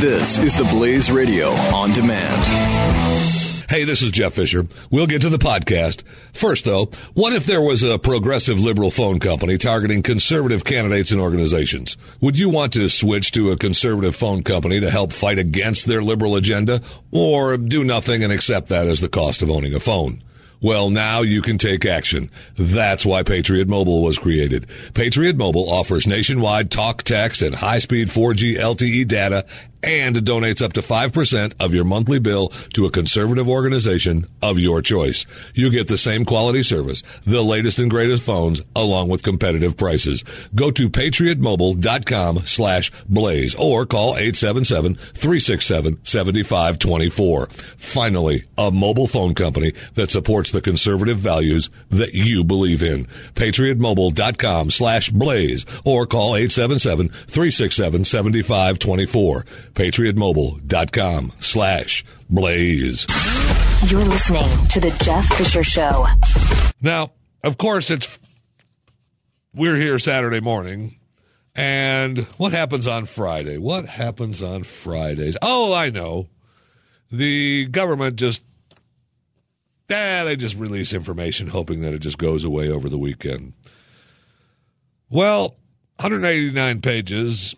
This is the Blaze Radio on demand. Hey, this is Jeff Fisher. We'll get to the podcast. First, though, what if there was a progressive liberal phone company targeting conservative candidates and organizations? Would you want to switch to a conservative phone company to help fight against their liberal agenda, or do nothing and accept that as the cost of owning a phone? Well, now you can take action. That's why Patriot Mobile was created. Patriot Mobile offers nationwide talk, text, and high-speed 4G LTE data and donates up to 5% of your monthly bill to a conservative organization of your choice. You get the same quality service, the latest and greatest phones, along with competitive prices. Go to patriotmobile.com slash blaze or call 877-367-7524. Finally, a mobile phone company that supports the conservative values that you believe in. patriotmobile.com slash blaze or call 877-367-7524 patriotmobile.com slash blaze. You're listening to the Jeff Fisher Show. Now, of course, it's we're here Saturday morning. And what happens on Friday? What happens on Fridays? Oh, I know. The government just eh, they just release information hoping that it just goes away over the weekend. Well, 189 pages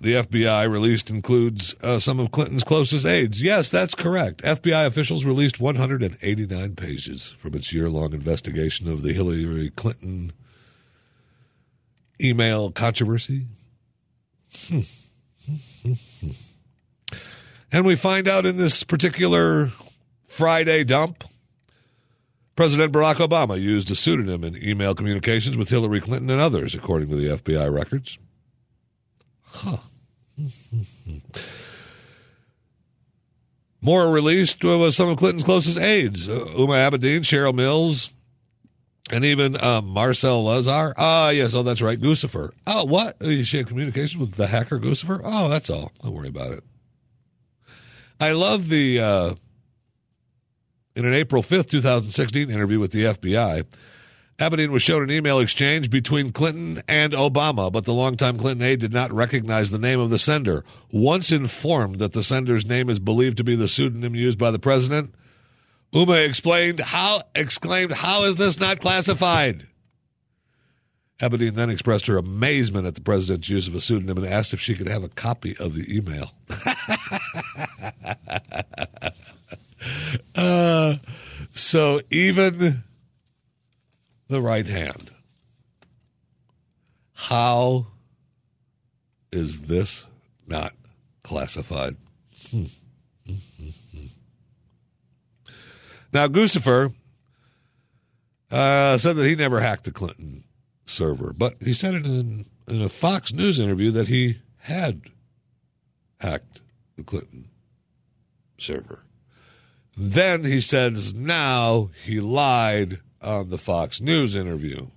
the FBI released includes uh, some of Clinton's closest aides. Yes, that's correct. FBI officials released 189 pages from its year long investigation of the Hillary Clinton email controversy. Hmm. and we find out in this particular Friday dump. President Barack Obama used a pseudonym in email communications with Hillary Clinton and others, according to the FBI records. Huh. More released was some of Clinton's closest aides, uh, Huma Abedin, Cheryl Mills, and even uh, Marcel Lazar. Ah, yes, oh, that's right, Guccifer. Oh, what? Oh, she had communication with the hacker Guccifer? Oh, that's all. Don't worry about it. I love the, uh, in an April 5th, 2016 interview with the FBI, Abedin was shown an email exchange between Clinton and Obama, but the longtime Clinton aide did not recognize the name of the sender. Once informed that the sender's name is believed to be the pseudonym used by the president, Huma explained how exclaimed, "How is this not classified?" Abedin then expressed her amazement at the president's use of a pseudonym and asked if she could have a copy of the email. uh, so even the right hand. How is this not classified? Hmm. Now, Guccifer uh, said that he never hacked the Clinton server, but he said it in, in a Fox News interview that he had hacked the Clinton server. Then he says now he lied on the Fox News interview.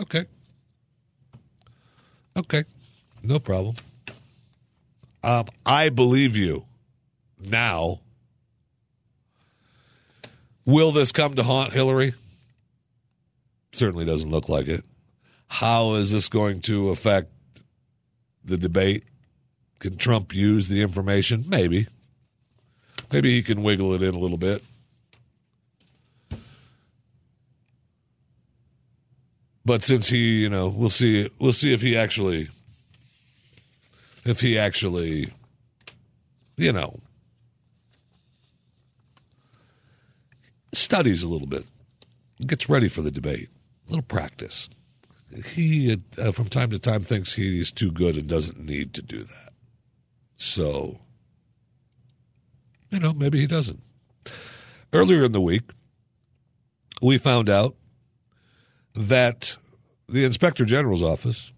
Okay. Okay. No problem. Um, I believe you now. Will this come to haunt Hillary? Certainly doesn't look like it. How is this going to affect the debate? Can Trump use the information? Maybe. Maybe he can wiggle it in a little bit. But since he, you know, we'll see. We'll see if he actually, if he actually, you know, studies a little bit, gets ready for the debate, a little practice. He, uh, from time to time, thinks he's too good and doesn't need to do that. So, you know, maybe he doesn't. Earlier in the week, we found out that the inspector general's office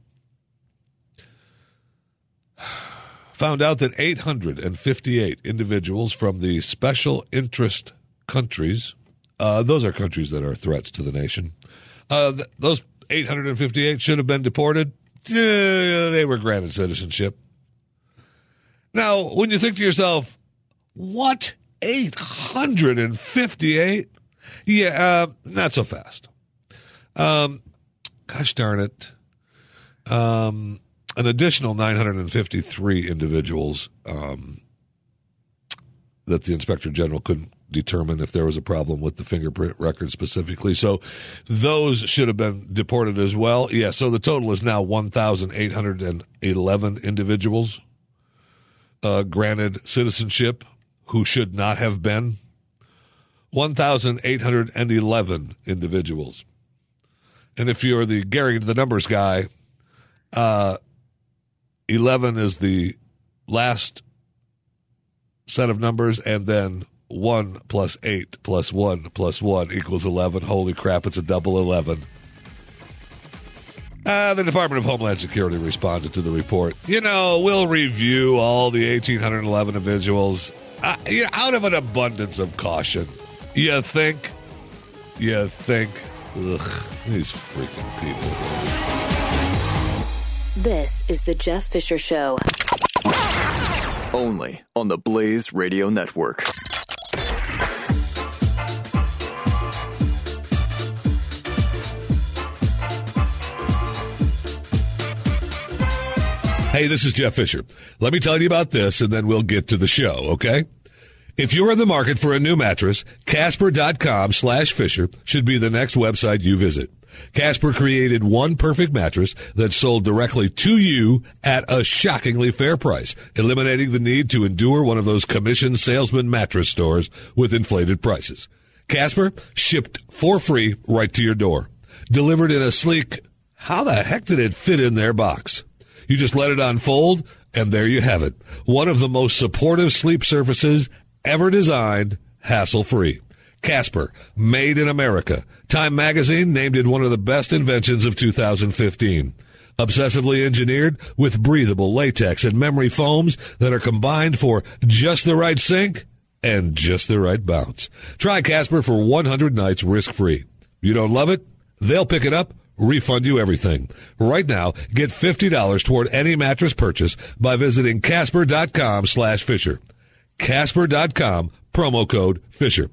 found out that 858 individuals from the special interest countries, uh, those are countries that are threats to the nation, uh, th- those 858 should have been deported. Uh, they were granted citizenship. Now, when you think to yourself, what? 858? Yeah, uh, not so fast. Um, gosh darn it. Um, an additional 953 individuals um, that the inspector general couldn't determine if there was a problem with the fingerprint record specifically. So those should have been deported as well. Yeah, so the total is now 1,811 individuals uh, granted citizenship who should not have been. 1,811 individuals. And if you're the Gary, the numbers guy, uh, 11 is the last set of numbers, and then 1 plus 8 plus 1 plus 1 equals 11. Holy crap, it's a double 11. Uh, the Department of Homeland Security responded to the report. You know, we'll review all the 1,811 individuals uh, out of an abundance of caution. You think? You think? Ugh, these freaking people. This is the Jeff Fisher Show. Only on the Blaze Radio Network. Hey, this is Jeff Fisher. Let me tell you about this and then we'll get to the show, okay? If you're in the market for a new mattress, Casper.com slash Fisher should be the next website you visit. Casper created one perfect mattress that sold directly to you at a shockingly fair price, eliminating the need to endure one of those commission salesman mattress stores with inflated prices. Casper shipped for free right to your door. Delivered in a sleek, how the heck did it fit in their box? You just let it unfold, and there you have it. One of the most supportive sleep surfaces ever designed, hassle free. Casper, made in America. Time magazine named it one of the best inventions of 2015. Obsessively engineered with breathable latex and memory foams that are combined for just the right sink and just the right bounce. Try Casper for 100 nights risk free. You don't love it? They'll pick it up refund you everything. Right now, get $50 toward any mattress purchase by visiting casper.com slash Fisher. Casper.com, promo code Fisher.